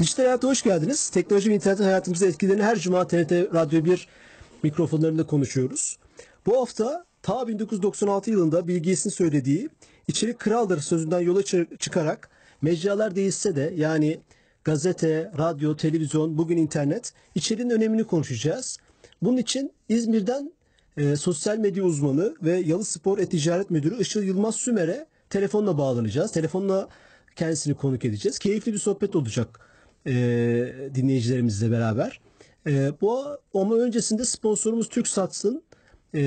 Dijital Hayat'a hoş geldiniz. Teknoloji ve internet hayatımızda etkilerini her cuma TRT Radyo 1 mikrofonlarında konuşuyoruz. Bu hafta ta 1996 yılında Bill söylediği içerik kraldır sözünden yola çı- çıkarak mecralar değişse de yani gazete, radyo, televizyon, bugün internet içeriğin önemini konuşacağız. Bunun için İzmir'den e, sosyal medya uzmanı ve Yalı Spor E-Ticaret Müdürü Işıl Yılmaz Sümer'e telefonla bağlanacağız. Telefonla kendisini konuk edeceğiz. Keyifli bir sohbet olacak e, dinleyicilerimizle beraber. E, bu ama öncesinde sponsorumuz TürkSat'ın e,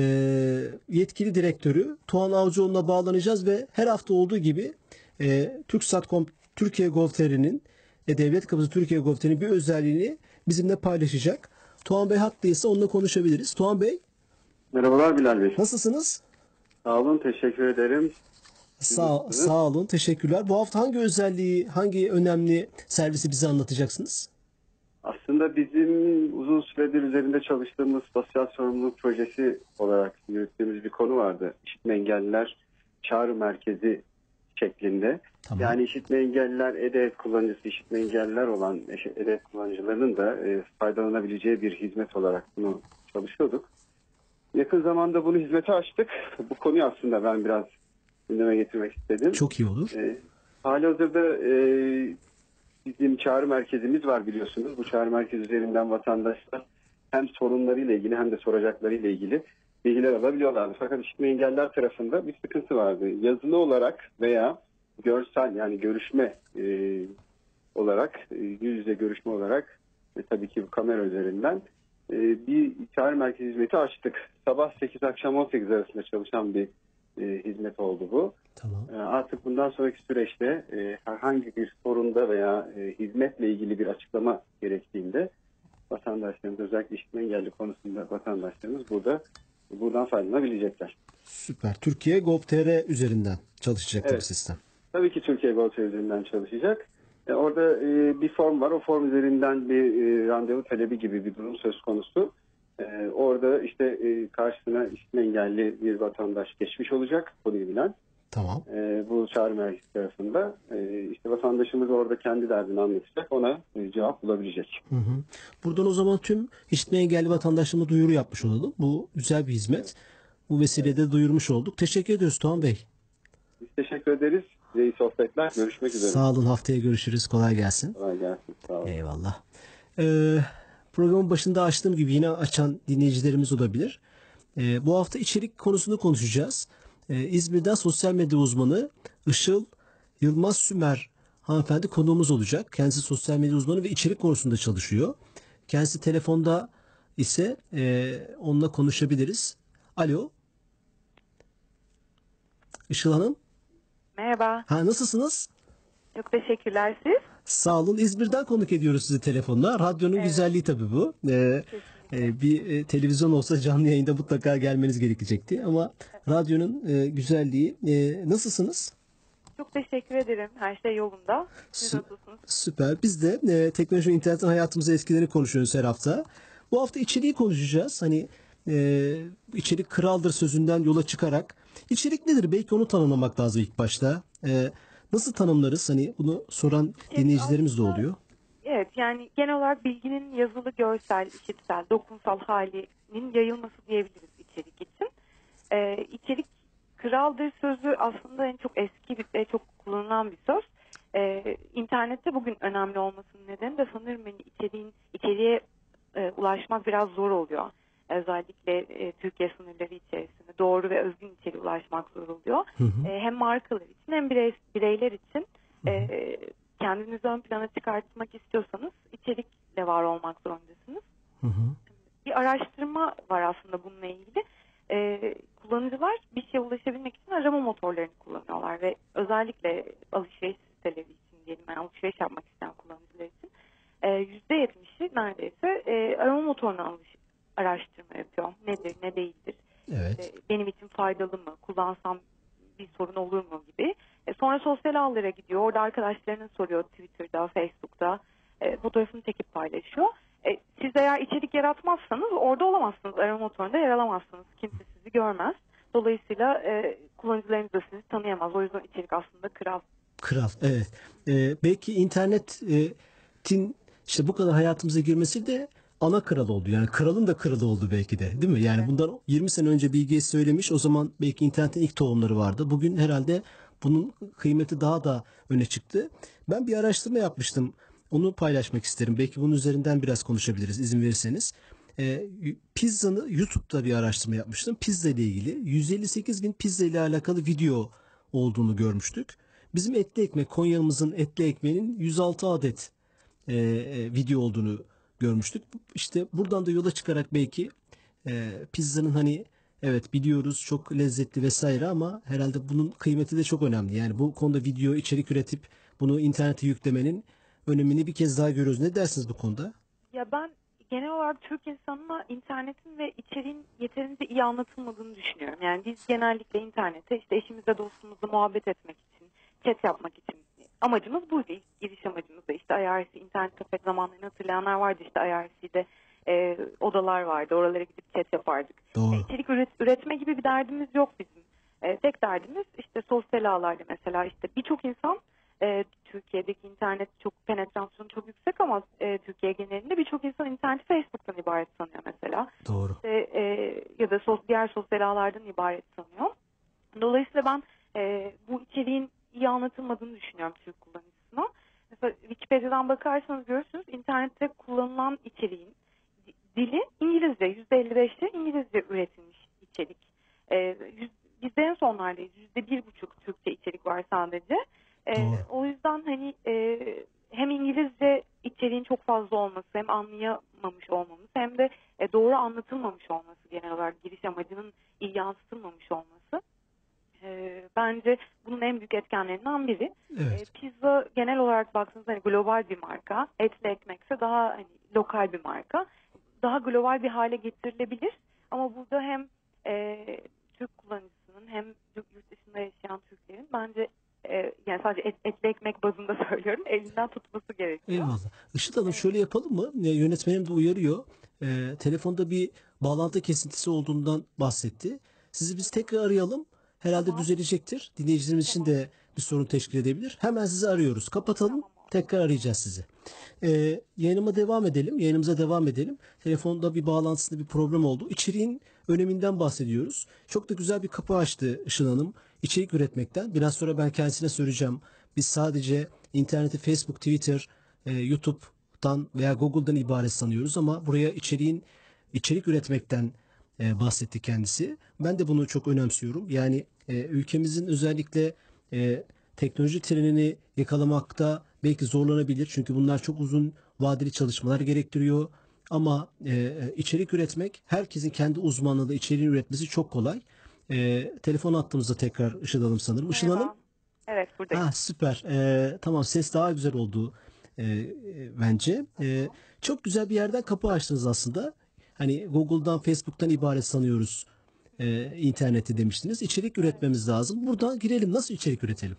yetkili direktörü Tuğan Avcıoğlu'na bağlanacağız ve her hafta olduğu gibi e, TürkSat.com Türkiye Gov.tr'nin e, Devlet Kapısı Türkiye Gov.tr'nin bir özelliğini bizimle paylaşacak. Tuğan Bey haklıysa onunla konuşabiliriz. Tuğan Bey Merhabalar Bilal Bey. nasılsınız? Sağ olun, teşekkür ederim. Sağ, sağ olun, teşekkürler. Bu hafta hangi özelliği, hangi önemli servisi bize anlatacaksınız? Aslında bizim uzun süredir üzerinde çalıştığımız sosyal sorumluluk projesi olarak yürüttüğümüz bir konu vardı. İşitme engelliler çağrı merkezi şeklinde. Tamam. Yani işitme engelliler, EDET kullanıcısı işitme engelliler olan EDET kullanıcılarının da e, faydalanabileceği bir hizmet olarak bunu çalışıyorduk. Yakın zamanda bunu hizmete açtık. Bu konuyu aslında ben biraz gündeme getirmek istedim. Çok iyi olur. E, halihazırda e, bizim çağrı merkezimiz var biliyorsunuz. Bu çağrı merkezi üzerinden vatandaşlar hem sorunlarıyla ilgili hem de soracaklarıyla ilgili bilgiler alabiliyorlardı. Fakat işitme engeller tarafında bir sıkıntı vardı. Yazılı olarak veya görsel yani görüşme e, olarak e, yüz yüze görüşme olarak ve tabii ki bu kamera üzerinden e, bir çağrı merkezi hizmeti açtık. Sabah 8 akşam 18 arasında çalışan bir e, hizmet oldu bu. Tamam. E, Artık bundan sonraki süreçte e, herhangi bir sorunda veya e, hizmetle ilgili bir açıklama gerektiğinde vatandaşlarımız özellikle işitme engelli konusunda vatandaşlarımız burada buradan faydalanabilecekler. Süper. Türkiye Gov.tr üzerinden çalışacak bu Evet. sistem. Tabii ki Türkiye Gol üzerinden çalışacak. E, orada e, bir form var. O form üzerinden bir e, randevu talebi gibi bir durum söz konusu. E, orada işte e, karşısına işitme engelli bir vatandaş geçmiş olacak konuyu bilen. Tamam. e, bu çağrı merkezi tarafında e, işte vatandaşımız orada kendi derdini anlatacak ona e, cevap bulabilecek. Hı hı. Buradan o zaman tüm işitme engelli vatandaşlarıma duyuru yapmış olalım. Bu güzel bir hizmet. Bu vesilede duyurmuş olduk. Teşekkür ediyoruz Tuğan Bey. Biz teşekkür ederiz. İyi sohbetler. Görüşmek üzere. Sağ olun. Haftaya görüşürüz. Kolay gelsin. Kolay gelsin. Sağ olun. Eyvallah. Ee, programın başında açtığım gibi yine açan dinleyicilerimiz olabilir. Ee, bu hafta içerik konusunu konuşacağız. Ee, İzmir'den sosyal medya uzmanı Işıl Yılmaz Sümer hanımefendi konuğumuz olacak. Kendisi sosyal medya uzmanı ve içerik konusunda çalışıyor. Kendisi telefonda ise e, onunla konuşabiliriz. Alo. Işıl Hanım. Merhaba, Ha, nasılsınız? çok teşekkürler siz. Sağ olun. İzmir'den konuk ediyoruz sizi telefonla. Radyonun güzelliği tabii bu. Ee, e, bir e, televizyon olsa canlı yayında mutlaka gelmeniz gerekecekti. Ama radyonun e, güzelliği. E, nasılsınız? Çok teşekkür ederim. Her şey yolunda. Siz Sü- nasılsınız? Süper. Biz de e, teknoloji ve internetin hayatımıza etkilerini konuşuyoruz her hafta. Bu hafta içeriği konuşacağız. Hani e, içerik kraldır sözünden yola çıkarak. içerik nedir? Belki onu tanımlamak lazım ilk başta. E, nasıl tanımlarız? Hani bunu soran dinleyicilerimiz de oluyor. Evet, yani genel olarak bilginin yazılı, görsel, işitsel, dokunsal halinin yayılması diyebiliriz içerik için. Ee, içerik kraldır sözü aslında en çok eski ve çok kullanılan bir söz. Ee, internette bugün önemli olmasının nedeni de sanırım hani içeriğin içeriğe e, ulaşmak biraz zor oluyor. Özellikle e, Türkiye sınırları içerisinde doğru ve özgün içeriğe ulaşmak zor oluyor. Hı hı. E, hem markalar için hem birey, bireyler için e, kendinizi ön plana çıkartmak istiyorsanız içerikle var olmak zorundasınız. Hı hı. Bir araştırma var aslında bununla ilgili. E, kullanıcılar bir şeye ulaşabilmek için arama motorlarını kullanıyorlar ve özellikle alışveriş siteleri için diyelim ne değildir? Evet. İşte benim için faydalı mı? Kullansam bir sorun olur mu gibi. E, sonra sosyal ağlara gidiyor. Orada arkadaşlarının soruyor Twitter'da, Facebook'ta. E, fotoğrafını çekip paylaşıyor. E, siz eğer içerik yaratmazsanız orada olamazsınız. Arama motorunda yer alamazsınız. Kimse sizi görmez. Dolayısıyla e, kullanıcılarınız da sizi tanıyamaz. O yüzden içerik aslında kral. Kral. Evet. Ee, belki internetin işte bu kadar hayatımıza girmesi de ana kral oldu. Yani kralın da kralı oldu belki de. Değil mi? Yani bundan 20 sene önce Bill Gates söylemiş. O zaman belki internetin ilk tohumları vardı. Bugün herhalde bunun kıymeti daha da öne çıktı. Ben bir araştırma yapmıştım. Onu paylaşmak isterim. Belki bunun üzerinden biraz konuşabiliriz izin verirseniz. Ee, pizzanı YouTube'da bir araştırma yapmıştım. Pizza ile ilgili 158 bin pizza ile alakalı video olduğunu görmüştük. Bizim etli ekmek Konya'mızın etli ekmeğinin 106 adet e, e, video olduğunu görmüştük. İşte buradan da yola çıkarak belki e, pizzanın hani evet biliyoruz çok lezzetli vesaire ama herhalde bunun kıymeti de çok önemli. Yani bu konuda video içerik üretip bunu internete yüklemenin önemini bir kez daha görüyoruz. Ne dersiniz bu konuda? Ya ben genel olarak Türk insanına internetin ve içeriğin yeterince iyi anlatılmadığını düşünüyorum. Yani biz genellikle internete işte eşimizle dostumuzla muhabbet etmek için, chat yapmak için amacımız buydu. İlk giriş amacımız da işte IRC, internet kafe zamanlarını hatırlayanlar vardı işte IRC'de e, odalar vardı. Oralara gidip chat yapardık. Doğru. E, içerik üret- üretme gibi bir derdimiz yok bizim. E, tek derdimiz işte sosyal ağlarda mesela işte birçok insan e, Türkiye'deki internet çok penetrasyonu çok yüksek ama e, Türkiye genelinde birçok insan interneti Facebook'tan ibaret sanıyor mesela. Doğru. İşte, e, ya da sos, diğer sosyal ağlardan ibaret sanıyor. Dolayısıyla ben e, bu içeriğin iyi anlatılmadığını düşünüyorum Türk kullanıcısına. Mesela Wikipedia'dan bakarsanız görürsünüz internette kullanılan içeriğin dili İngilizce. %55'i İngilizce üretilmiş içerik. E, bizde en sonlardayız. %1,5 Türkçe içerik var sadece. E, Doğru. o yüzden hani e, hem İngilizce içeriğin çok fazla olması hem anlayamamış olmamız hem de e, doğru anlatılmamış olması genel olarak giriş amacının iyi yansıtılmamış olması e, bence bunun en büyük etkenlerinden biri. Evet. E, pizza genel olarak baktığınızda hani global bir marka. Etli ekmekse daha hani lokal bir marka. Daha global bir hale getirilebilir. Ama burada hem e, Türk kullanıcısının hem yurt dışında yaşayan Türklerin bence e, yani sadece et, etli ekmek bazında söylüyorum elinden tutması gerekiyor. Eyvallah. Işıt Hanım şöyle yapalım mı? Yönetmenim de uyarıyor. E, telefonda bir bağlantı kesintisi olduğundan bahsetti. Sizi biz tekrar arayalım. Herhalde Tamam. düzelecektir. Dinleyicilerimiz için de bir sorun teşkil edebilir. Hemen sizi arıyoruz. Kapatalım. Tekrar arayacağız sizi. E, yayınıma devam edelim. Yayınımıza devam edelim. Telefonda bir bağlantısında bir problem oldu. İçeriğin öneminden bahsediyoruz. Çok da güzel bir kapı açtı Işın Hanım. İçerik üretmekten. Biraz sonra ben kendisine söyleyeceğim. Biz sadece interneti Facebook, Twitter, e, YouTube'dan veya Google'dan ibaret sanıyoruz ama buraya içeriğin içerik üretmekten e, bahsetti kendisi. Ben de bunu çok önemsiyorum. Yani e, ülkemizin özellikle e, teknoloji trenini yakalamakta belki zorlanabilir. Çünkü bunlar çok uzun vadeli çalışmalar gerektiriyor. Ama e, içerik üretmek herkesin kendi uzmanlığı içeriğini üretmesi çok kolay. E, telefon attığımızda tekrar Işıl Hanım sanırım. Işıl Merhaba. Evet buradayım. Ha, süper. Ee, tamam ses daha güzel oldu e, e, bence. E, çok güzel bir yerden kapı açtınız aslında. Hani Google'dan, Facebook'tan ibaret sanıyoruz e, interneti demiştiniz. İçerik üretmemiz lazım. Buradan girelim. Nasıl içerik üretelim?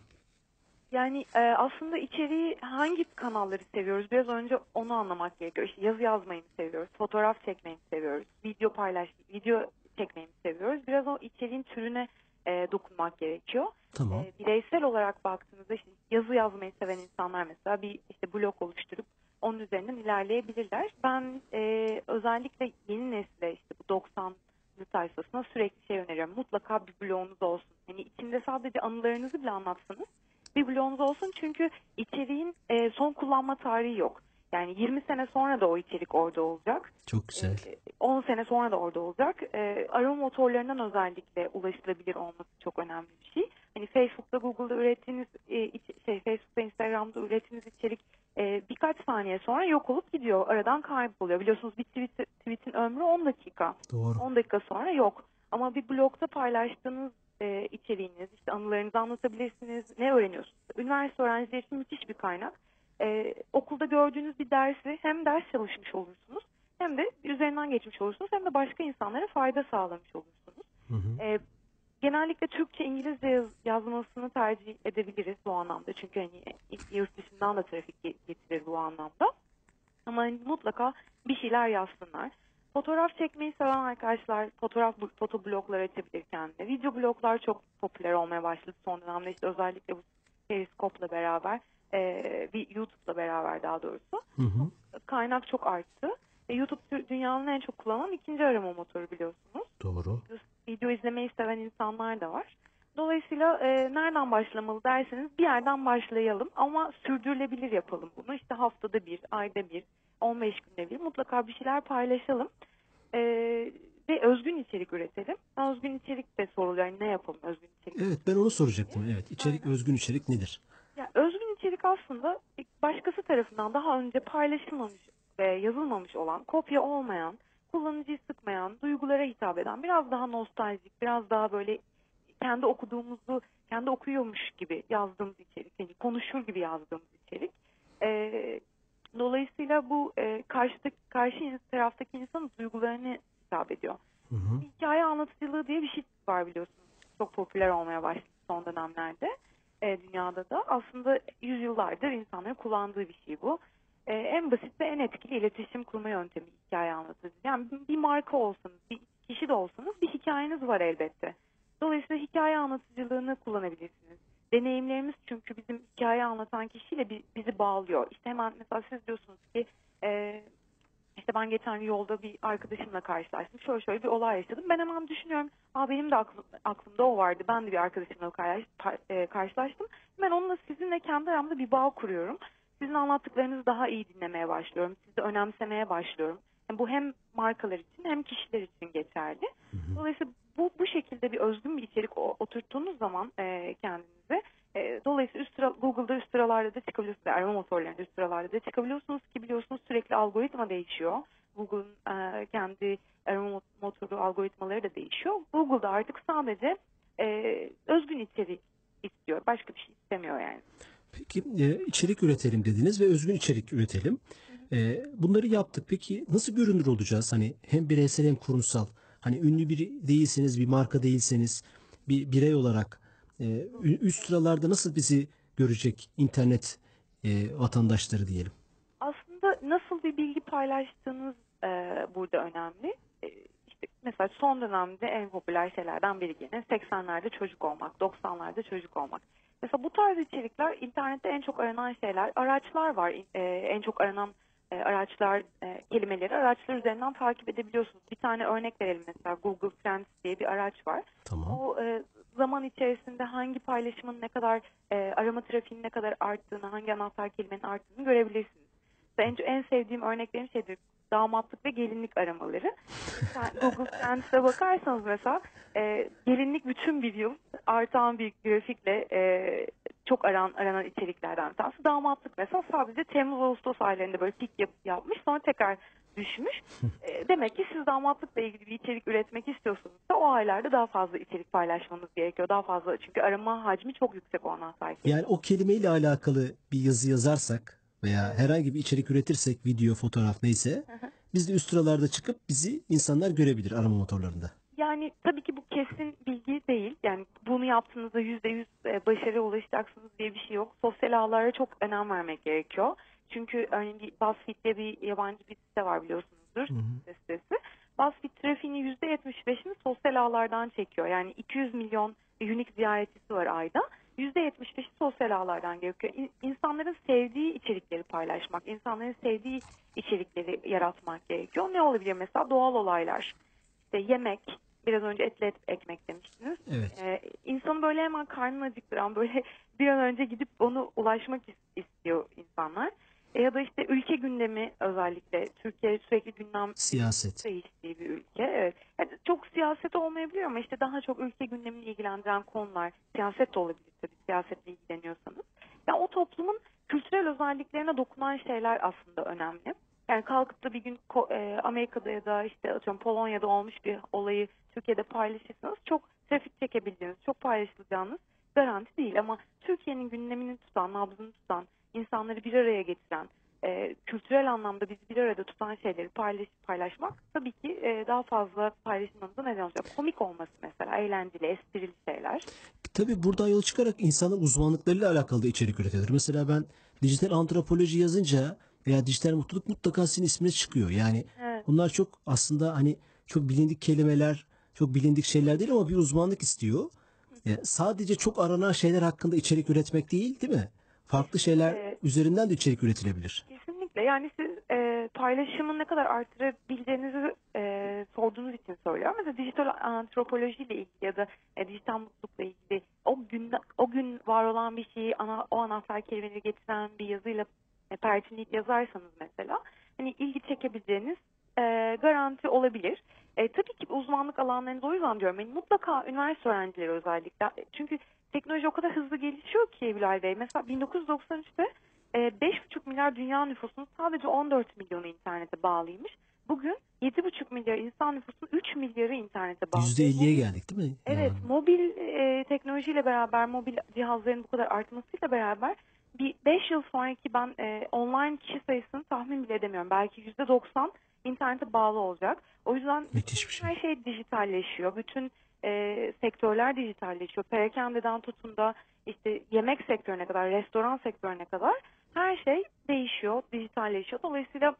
Yani e, aslında içeriği hangi kanalları seviyoruz? Biraz önce onu anlamak gerekiyor. İşte yazı yazmayı mı seviyoruz? Fotoğraf çekmeyi mi seviyoruz? Video paylaş, video çekmeyi mi seviyoruz? Biraz o içeriğin türüne e, dokunmak gerekiyor. Tamam. E, bireysel olarak baktığınızda işte yazı yazmayı seven insanlar mesela bir işte blog oluşturup onun üzerinden ilerleyebilirler. Ben e, özellikle yeni nesile işte bu 90'lı tayfasına sürekli şey öneriyorum. Mutlaka bir blogunuz olsun. Hani içinde sadece anılarınızı bile anlatsanız bir blogunuz olsun çünkü içeriğin e, son kullanma tarihi yok. Yani 20 sene sonra da o içerik orada olacak. Çok güzel. E, 10 sene sonra da orada olacak. E, arama motorlarından özellikle ulaşılabilir olması çok önemli bir şey. Hani Facebook'ta, Google'da ürettiğiniz e, şey Facebook'ta, Instagram'da ürettiğiniz içerik e, birkaç saniye sonra yok olup gidiyor. Aradan kayboluyor. Biliyorsunuz bir tweet, tweet'in ömrü 10 dakika. Doğru. 10 dakika sonra yok. Ama bir blogda paylaştığınız e, içeriğiniz, işte anılarınızı anlatabilirsiniz. Ne öğreniyorsunuz? Üniversite öğrencileri için müthiş bir kaynak. E, okulda gördüğünüz bir dersi hem ders çalışmış olursunuz Hem de üzerinden geçmiş olursunuz hem de başka insanlara fayda sağlamış olursunuz. Hı hı. E, genellikle Türkçe İngilizce yaz- yazmasını tercih edebiliriz bu anlamda. Çünkü hani yurt dışından da trafik ge- getirir bu anlamda. Ama hani mutlaka bir şeyler yazsınlar. Fotoğraf çekmeyi seven arkadaşlar fotoğraf fotobloglar açabilir kendine. Video bloglar çok popüler olmaya başladı son dönemde. İşte özellikle bu Periscope'la beraber e, bir YouTube'la beraber daha doğrusu Hı hı. kaynak çok arttı. E, YouTube dünyanın en çok kullanılan ikinci arama motoru biliyorsunuz Doğru. video izlemeyi seven insanlar da var. Dolayısıyla e, nereden başlamalı derseniz bir yerden başlayalım ama sürdürülebilir yapalım bunu. İşte haftada bir, ayda bir, 15 günde bir mutlaka bir şeyler paylaşalım. E, ve özgün içerik üretelim. Özgün içerik de soruluyor. Yani ne yapalım özgün içerik? Evet ben onu soracaktım. Evet içerik özgün içerik nedir? Ya özgün içerik aslında başkası tarafından daha önce paylaşılmamış ve yazılmamış olan, kopya olmayan, kullanıcıyı sıkmayan, duygulara hitap eden, biraz daha nostaljik, biraz daha böyle kendi okuduğumuzu, kendi okuyormuş gibi yazdığımız içerik, yani konuşur gibi yazdığımız içerik. Ee, dolayısıyla bu e, karşıdaki, karşı taraftaki insanın duygularını hitap ediyor. Hı hı. Hikaye anlatıcılığı diye bir şey var biliyorsunuz. Çok popüler olmaya başladı son dönemlerde e, dünyada da. Aslında yüzyıllardır insanların kullandığı bir şey bu. E, en basit ve en etkili iletişim kurma yöntemi hikaye anlatıcı. Yani bir- bir marka olsanız, bir kişi de olsanız bir hikayeniz var elbette. Dolayısıyla hikaye anlatıcılığını kullanabilirsiniz. Deneyimlerimiz çünkü bizim hikaye anlatan kişiyle bi- bizi bağlıyor. İşte hemen mesela siz diyorsunuz ki e, işte ben geçen yolda bir arkadaşımla karşılaştım. Şöyle şöyle bir olay yaşadım. Ben hemen düşünüyorum. Aa benim de aklım, aklımda o vardı. Ben de bir arkadaşımla e, karşılaştım. Ben onunla sizinle kendi aramda bir bağ kuruyorum. Sizin anlattıklarınızı daha iyi dinlemeye başlıyorum. Sizi önemsemeye başlıyorum. Yani bu hem markalar için hem kişiler için geçerli. Dolayısıyla bu, bu şekilde bir özgün bir içerik oturttuğunuz zaman e, kendinize e, dolayısıyla üst sıra, Google'da üst sıralarda da çıkabiliyorsunuz. Arama motorlarında üst sıralarda da çıkabiliyorsunuz ki biliyorsunuz sürekli algoritma değişiyor. Google'ın e, kendi arama mo- motoru algoritmaları da değişiyor. Google'da artık sadece e, özgün içerik istiyor. Başka bir şey istemiyor yani. Peki e, içerik üretelim dediniz ve özgün içerik üretelim. E, bunları yaptık. Peki nasıl görünür olacağız? Hani hem bireysel hem kurumsal. Hani ünlü biri değilseniz, bir marka değilseniz, bir birey olarak e, üst sıralarda nasıl bizi görecek internet e, vatandaşları diyelim? aslında nasıl bir bilgi paylaştığınız e, burada önemli. E, işte mesela son dönemde en popüler şeylerden biri yine 80'lerde çocuk olmak, 90'larda çocuk olmak. Mesela bu tarz içerikler internette en çok aranan şeyler. Araçlar var. E, en çok aranan e, araçlar, e, kelimeleri araçlar üzerinden takip edebiliyorsunuz. Bir tane örnek verelim mesela Google Trends diye bir araç var. Tamam. O e, zaman içerisinde hangi paylaşımın ne kadar e, arama trafiğinin ne kadar arttığını, hangi anahtar kelimenin arttığını görebilirsiniz. En, en sevdiğim örneklerim şeydir damatlık ve gelinlik aramaları. Google Trends'e bakarsanız mesela e, gelinlik bütün bir yıl artan bir grafikle e, çok aran, aranan içeriklerden bir tanesi. Damatlık mesela sadece Temmuz-Ağustos aylarında böyle pik yap, yapmış sonra tekrar düşmüş. E, demek ki siz damatlıkla ilgili bir içerik üretmek istiyorsanız da o aylarda daha fazla içerik paylaşmanız gerekiyor. Daha fazla çünkü arama hacmi çok yüksek o anahtar kelime. Yani o kelimeyle alakalı bir yazı yazarsak veya herhangi bir içerik üretirsek video, fotoğraf neyse biz de üst sıralarda çıkıp bizi insanlar görebilir arama motorlarında. Yani tabii ki bu kesin bilgi değil. Yani bunu yaptığınızda yüzde yüz e, başarıya ulaşacaksınız diye bir şey yok. Sosyal ağlara çok önem vermek gerekiyor. Çünkü örneğin bir BuzzFeed diye bir yabancı bir site var biliyorsunuzdur. Site sitesi. BuzzFeed trafiğinin yüzde yetmiş beşini sosyal ağlardan çekiyor. Yani 200 milyon unique ziyaretçisi var ayda. Yüzde yetmiş beşi sosyal ağlardan gerekiyor. İn- İnsanların sevdiği içerikleri paylaşmak, insanların sevdiği içerikleri yaratmak gerekiyor. Ne olabilir mesela doğal olaylar, işte yemek, biraz önce etli et, ekmek demiştiniz. Evet. Ee, insanın böyle hemen karnını acıktıran böyle bir an önce gidip onu ulaşmak is- istiyor insanlar. E, ya da işte ülke gündemi özellikle Türkiye sürekli gündem Siyaset. değiştiği bir ülke. Evet. Yani çok siyaset olmayabiliyor ama işte daha çok ülke gündemini ilgilendiren konular, siyaset de olabilir tabii siyasetle ilgileniyorsanız. Yani o toplumun kültürel özelliklerine dokunan şeyler aslında önemli. Yani kalkıp da bir gün e, Amerika'da ya da işte atıyorum Polonya'da olmuş bir olayı Türkiye'de paylaşırsanız çok trafik çekebildiğiniz, çok paylaşılacağınız garanti değil. Ama Türkiye'nin gündemini tutan, nabzını tutan, insanları bir araya getiren, e, kültürel anlamda bizi bir arada tutan şeyleri paylaş, paylaşmak tabii ki e, daha fazla paylaşılmamıza neden olacak. Komik olması mesela, eğlenceli, esprili şeyler. Tabii buradan yola çıkarak insanın uzmanlıklarıyla alakalı da içerik üretilir. Mesela ben dijital antropoloji yazınca veya dijital mutluluk mutlaka sizin isminiz çıkıyor. Yani Evet. bunlar çok aslında hani çok bilindik kelimeler, çok bilindik şeyler değil ama bir uzmanlık istiyor. Yani sadece çok aranan şeyler hakkında içerik üretmek değil, değil mi? Farklı şeyler Evet. üzerinden de içerik üretilebilir. Kesinlikle. Yani siz e, paylaşımı ne kadar arttırabileceğinizi e, sorduğunuz için söylüyorum. Mesela dijital antropolojiyle ilgili ya da e, dijital mutlulukla ilgili o gün o gün var olan bir şeyi ana, o anahtar kelimeleri getiren bir yazıyla e, pertinleyip yazarsanız mesela hani ilgi çekebileceğiniz e, garanti olabilir. E, tabii ki uzmanlık alanlarında o yüzden diyorum. Yani mutlaka üniversite öğrencileri özellikle. Çünkü teknoloji o kadar hızlı gelişiyor ki Bilal Bey. Mesela 1993'te e, 5,5 milyar dünya nüfusunun sadece 14 milyonu internete bağlıymış. Bugün 7,5 milyar insan nüfusunun 3 milyarı internete bağlı. %50'ye geldik değil mi? Evet, Yani. mobil e, teknolojiyle beraber, mobil cihazların bu kadar artmasıyla beraber bir 5 yıl sonraki ben e, online kişi sayısını tahmin bile edemiyorum. Belki %90 internete bağlı olacak. O yüzden Müthiş bir şey. her şey dijitalleşiyor. Bütün e, sektörler dijitalleşiyor. Perakendeden tutun da işte yemek sektörüne kadar, restoran sektörüne kadar her şey değişiyor, dijitalleşiyor. Dolayısıyla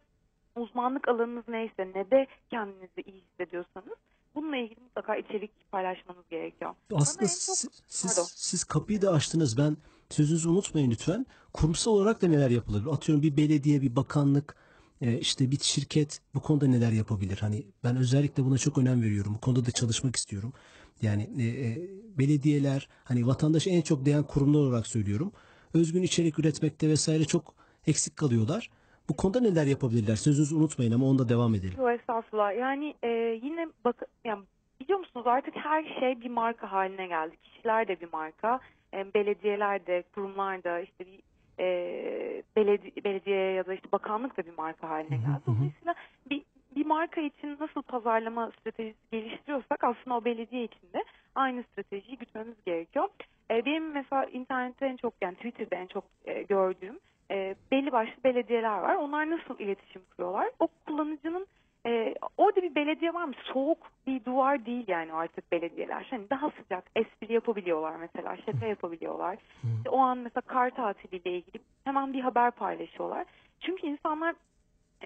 uzmanlık alanınız neyse, ne de kendinizi iyi hissediyorsanız bununla ilgili mutlaka içerik paylaşmanız gerekiyor. Aslında çok- siz, siz, siz kapıyı da açtınız. Ben sözünüzü unutmayın lütfen. Kurumsal olarak da neler yapılır? Atıyorum bir belediye, bir bakanlık, e, işte bir şirket bu konuda neler yapabilir? Hani ben özellikle buna çok önem veriyorum. Bu konuda da çalışmak istiyorum. Yani e, e, belediyeler, hani vatandaşa en çok değen kurumlar olarak söylüyorum. Özgün içerik üretmekte vesaire çok eksik kalıyorlar. Bu konuda neler yapabilirler? Sözünüzü unutmayın ama onda devam edelim. Yok estağfurullah. Yani e, yine bak yani biliyor musunuz artık her şey bir marka haline geldi. Kişiler de bir marka, e, belediyeler de, kurumlar da işte bir e, beledi- belediye ya da işte bakanlık da bir marka haline geldi. Dolayısıyla bir bir marka için nasıl pazarlama stratejisi geliştiriyorsak aslında o belediye için de aynı stratejiyi gütmemiz gerekiyor. E, benim mesela internette en çok yani Twitter'da en çok e, gördüğüm e, belli başlı belediyeler var. Onlar nasıl iletişim kuruyorlar? O kullanıcının e, orada bir belediye var mı? Soğuk bir duvar değil yani artık belediyeler. Hani daha sıcak espri yapabiliyorlar mesela, şaka yapabiliyorlar. İşte o an mesela kar tatiliyle ilgili hemen bir haber paylaşıyorlar. Çünkü insanlar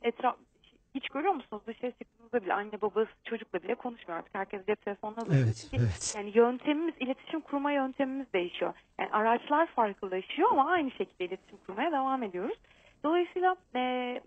etraf hiç görüyor musunuz dışarı çıktığınızda bile anne babası çocukla bile konuşmuyor artık. Herkes cep telefonuna bakıyor. Evet, evet. Yani yöntemimiz, iletişim kurma yöntemimiz değişiyor. Yani araçlar farklılaşıyor ama aynı şekilde iletişim kurmaya devam ediyoruz. Dolayısıyla e,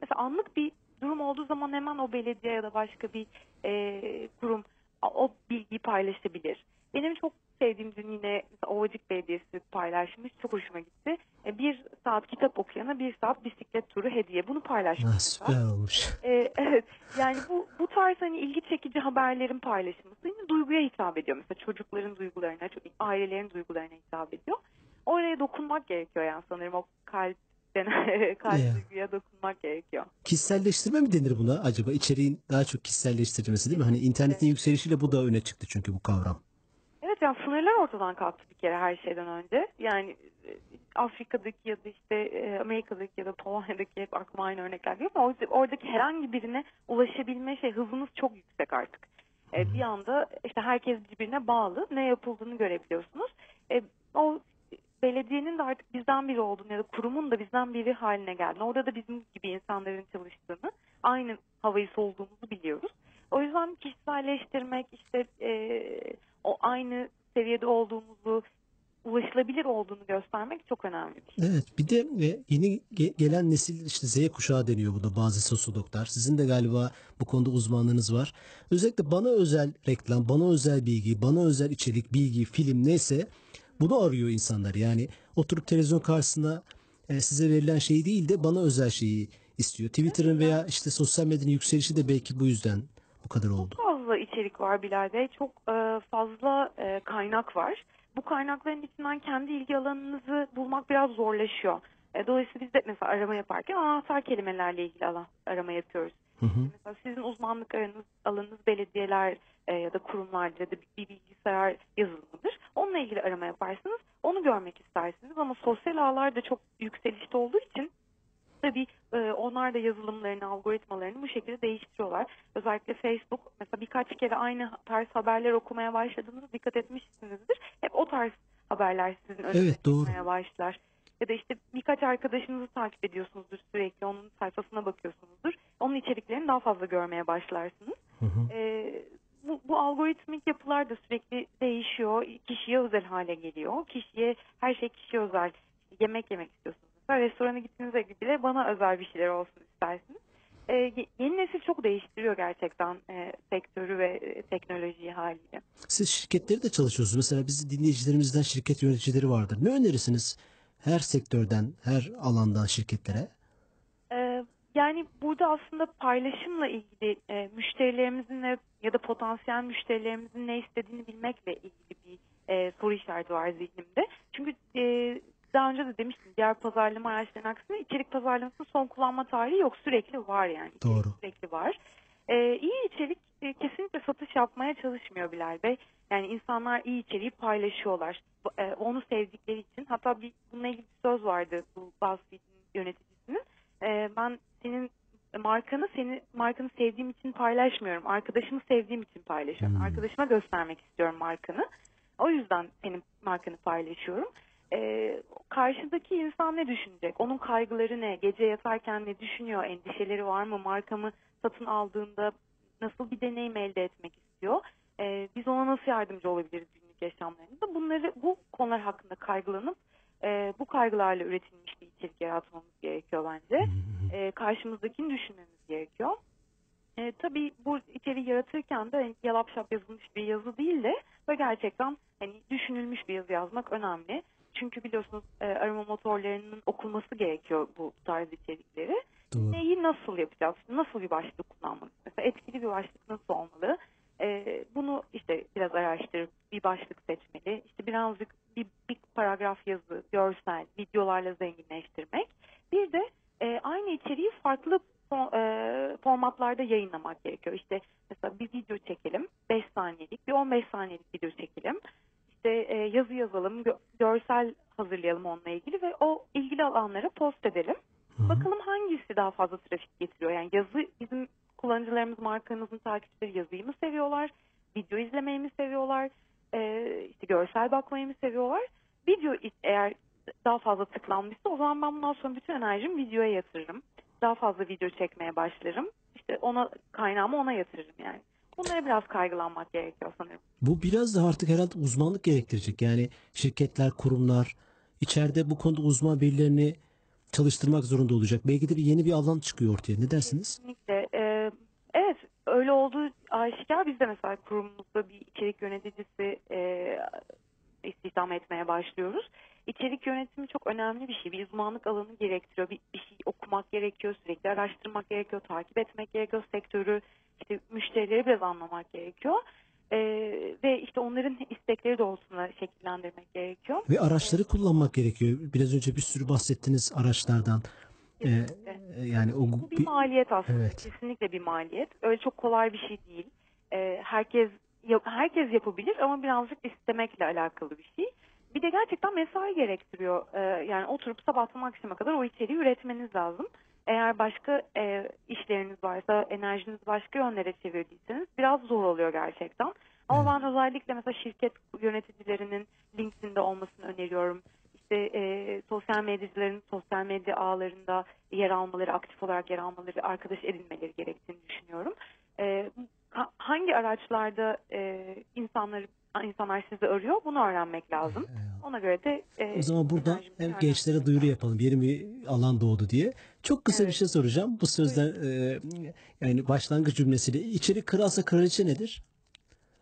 mesela anlık bir durum olduğu zaman hemen o belediye ya da başka bir e, kurum o bilgiyi paylaşabilir. Benim çok sevdiğim dün yine Ovacık Belediyesi paylaşmış. Çok hoşuma gitti. E, bir saat kitap okuyana bir saat bisiklet turu hediye. Bunu paylaşmış. Ha, mesela. süper olmuş. Ee, evet yani bu bu tarz hani ilgi çekici haberlerin paylaşılması yine duyguya hitap ediyor. Mesela çocukların duygularına, ailelerin duygularına hitap ediyor. Oraya dokunmak gerekiyor yani sanırım o kalp Yeah. duyguya dokunmak gerekiyor. Kişiselleştirme mi denir buna acaba? İçeriğin daha çok kişiselleştirilmesi değil mi? Hani internetin yükselişiyle bu da öne çıktı çünkü bu kavram. Evet yani sınırlar ortadan kalktı bir kere her şeyden önce. Yani e, Afrika'daki ya da işte e, Amerika'daki ya da Polonya'daki hep aklıma aynı örnekler geliyor ama orada- oradaki herhangi birine ulaşabilme şey hızımız çok yüksek artık. E, bir anda işte herkes birbirine bağlı. Ne yapıldığını görebiliyorsunuz. O belediyenin de artık bizden biri olduğunu ya da kurumun da bizden biri haline geldiğini, orada da bizim gibi insanların çalıştığını, aynı havayı soluduğumuzu biliyoruz. O yüzden kişiselleştirmek, işte e, o aynı seviyede olduğumuzu, ulaşılabilir olduğunu göstermek çok önemli şey. Evet bir de e, yeni ge- gelen nesil işte Z kuşağı deniyor bu da bazı sosyologlar. Sizin de galiba bu konuda uzmanlığınız var. Özellikle bana özel reklam, bana özel bilgi, bana özel içerik, bilgi, film neyse bunu arıyor insanlar. Yani oturup televizyon karşısında e, size verilen şey değil de bana özel şeyi istiyor. Twitter'ın veya işte sosyal medyanın yükselişi de belki bu yüzden bu kadar oldu. Çok fazla içerik var Bilal Bey. Çok e, fazla e, kaynak var. Bu kaynakların içinden kendi ilgi alanınızı bulmak biraz zorlaşıyor. E, dolayısıyla biz de mesela arama yaparken anahtar kelimelerle ilgili alan, arama yapıyoruz. Hı hı. Mesela sizin uzmanlık alanınız, alanınız belediyeler e, ya da kurumlar ya da bir bilgisayar yazılımıdır. Onunla ilgili arama yaparsınız. Onu görmek istersiniz ama sosyal ağlar da çok yükselişte olduğu için tabii e, onlar da yazılımlarını, algoritmalarını bu şekilde değiştiriyorlar. Özellikle Facebook mesela birkaç kere aynı tarz haberler okumaya başladığınızda dikkat etmişsinizdir. Hep o tarz haberler sizin önünüze Evet, doğru. başlar. Ya da işte birkaç arkadaşınızı takip ediyorsunuzdur sürekli onun sayfasına bakıyorsunuzdur. Onun içeriklerini daha fazla görmeye başlarsınız. Hı hı. Ee, bu, bu algoritmik yapılar da sürekli değişiyor. Kişiye özel hale geliyor. Kişiye her şey kişiye özel. Yemek yemek istiyorsunuz. Mesela restorana gittiğinizde bile bana özel bir şeyler olsun istersiniz. Ye- yeni nesil çok değiştiriyor gerçekten e, sektörü ve e, teknolojiyi haliyle. Siz şirketleri de çalışıyorsunuz. Mesela bizim dinleyicilerimizden şirket yöneticileri vardır. Ne önerirsiniz her sektörden, her alandan şirketlere? Ee, yani burada aslında paylaşımla ilgili e, müşterilerimizin ne- ya da potansiyel müşterilerimizin ne istediğini bilmekle ilgili bir e, soru işareti var zihnimde. Çünkü e, daha önce de demiştim diğer pazarlama araçlarının aksine içerik pazarlamasının son kullanma tarihi yok sürekli var yani. İçerik Doğru. Sürekli var. E, iyi içerik e, kesinlikle satış yapmaya çalışmıyor Bilal Bey. Yani insanlar iyi içeriği paylaşıyorlar. E, onu sevdikleri için. Hatta bir bununla ilgili bir söz vardı bu BuzzFeed'in yöneticisinin. E, ben senin markanı seni markanı sevdiğim için paylaşmıyorum. Arkadaşımı sevdiğim için paylaşıyorum. Hmm. Arkadaşıma göstermek istiyorum markanı. O yüzden senin markanı paylaşıyorum. E, karşıdaki insan ne düşünecek? Onun kaygıları ne? Gece yatarken ne düşünüyor? Endişeleri var mı? Markamı satın aldığında nasıl bir deneyim elde etmek istiyor? E, biz ona nasıl yardımcı olabiliriz günlük yaşamlarında? Bunları bu konular hakkında kaygılanıp e, bu kaygılarla üretilmiş bir içerik yaratmamız gerekiyor bence. E, karşımızdakini düşünmemiz gerekiyor. E, tabii bu içeriği yaratırken de hani yalapşap yazılmış bir yazı değil de ve gerçekten hani düşünülmüş bir yazı yazmak önemli. Çünkü biliyorsunuz e, arama motorlarının okunması gerekiyor bu tarz içerikleri. Doğru. Neyi nasıl yapacağız? Nasıl bir başlık kullanmalıyız? Mesela etkili bir başlık nasıl olmalı? Ee, bunu işte biraz araştırıp bir başlık seçmeli. İşte birazcık bir, bir paragraf yazı, görsel, videolarla zenginleştirmek. Bir de e, aynı içeriği farklı e, formatlarda yayınlamak gerekiyor. İşte mesela bir video çekelim, 5 saniyelik, bir 15 saniyelik video çekelim. İşte e, yazı yazalım, gö- görsel hazırlayalım onunla ilgili ve o ilgili alanlara post edelim. Hangisi daha fazla trafik getiriyor. Yani yazı bizim kullanıcılarımız, markamızın takipçileri yazıyı mı seviyorlar? Video izlemeyi mi seviyorlar? Ee, işte görsel bakmayı mı seviyorlar? Video eğer daha fazla tıklanmışsa o zaman ben bundan sonra bütün enerjimi videoya yatırırım. Daha fazla video çekmeye başlarım. İşte ona kaynağımı ona yatırırım yani. Bunlara biraz kaygılanmak gerekiyor sanırım. Bu biraz da artık herhalde uzmanlık gerektirecek. Yani şirketler, kurumlar içeride bu konuda uzman birilerini çalıştırmak zorunda olacak. Belki de bir yeni bir alan çıkıyor ortaya. Ne dersiniz? Kesinlikle. Ee, evet öyle olduğu aşikar. Biz de mesela kurumumuzda bir içerik yöneticisi e, istihdam etmeye başlıyoruz. İçerik yönetimi çok önemli bir şey. Bir uzmanlık alanı gerektiriyor. Bir, bir şey okumak gerekiyor, sürekli araştırmak gerekiyor, takip etmek gerekiyor sektörü. işte müşterileri biraz anlamak gerekiyor. Ee, ve işte onların istekleri doğrultusunda şekillendirmek gerekiyor. Ve araçları kullanmak gerekiyor. Biraz önce bir sürü bahsettiniz araçlardan. Ee, Kesinlikle. e, yani o Bu bir maliyet aslında. Evet. Kesinlikle bir maliyet. Öyle çok kolay bir şey değil. Ee, herkes herkes yapabilir ama birazcık istemekle alakalı bir şey. Bir de gerçekten mesai gerektiriyor. Ee, yani oturup sabahtan akşama kadar o içeriği üretmeniz lazım. Eğer başka e, işleriniz varsa, enerjinizi başka yönlere çevirdiyseniz biraz zor oluyor gerçekten. Ama ben özellikle mesela şirket yöneticilerinin LinkedIn'de olmasını öneriyorum. İşte e, sosyal medyacıların sosyal medya ağlarında yer almaları, aktif olarak yer almaları, arkadaş edinmeleri gerektiğini düşünüyorum. E, ha- hangi araçlarda e, insanları insanlar sizi arıyor bunu öğrenmek lazım. Ona göre de e, O zaman enerjimizi hem gençlere duyuru yapalım. Yeni bir alan doğdu diye. Çok kısa bir şey soracağım. Bu sözden e, yani başlangıç cümlesiyle içerik kralsa kraliçe nedir?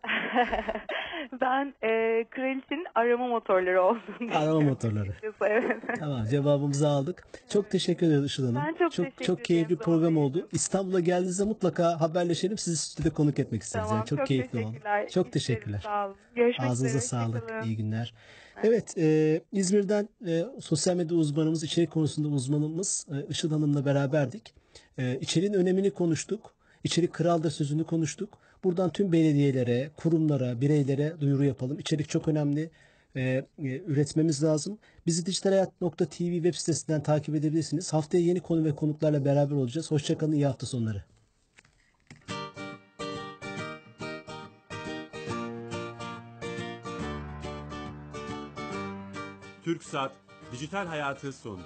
ben e, kraliçenin arama motorları olduğunu Arama motorları. Evet. Tamam cevabımızı aldık. Çok teşekkür ederiz Işıl Hanım. Ben çok çok, teşekkür çok keyifli ederim program oldu. İstanbul'a geldiğinizde mutlaka haberleşelim. Sizi stüdyoda konuk etmek isteriz. Tamam, yani çok, keyifli oldu. Çok teşekkürler. Sağ olun. Görüşmek Ağzınıza üzere. sağlık. hoşçakalın. İyi günler. Evet, e, İzmir'den e, sosyal medya uzmanımız, içerik konusunda uzmanımız e, Işıl Hanım'la beraberdik. E, içeriğin önemini konuştuk. İçerik kraldır sözünü konuştuk. Buradan tüm belediyelere, kurumlara, bireylere duyuru yapalım. İçerik çok önemli. e, e, üretmemiz lazım. Bizi dijitalhayat.tv web sitesinden takip edebilirsiniz. Haftaya yeni konu ve konuklarla beraber olacağız. Hoşçakalın, iyi hafta sonları. TürkSat Dijital Hayatı sundu.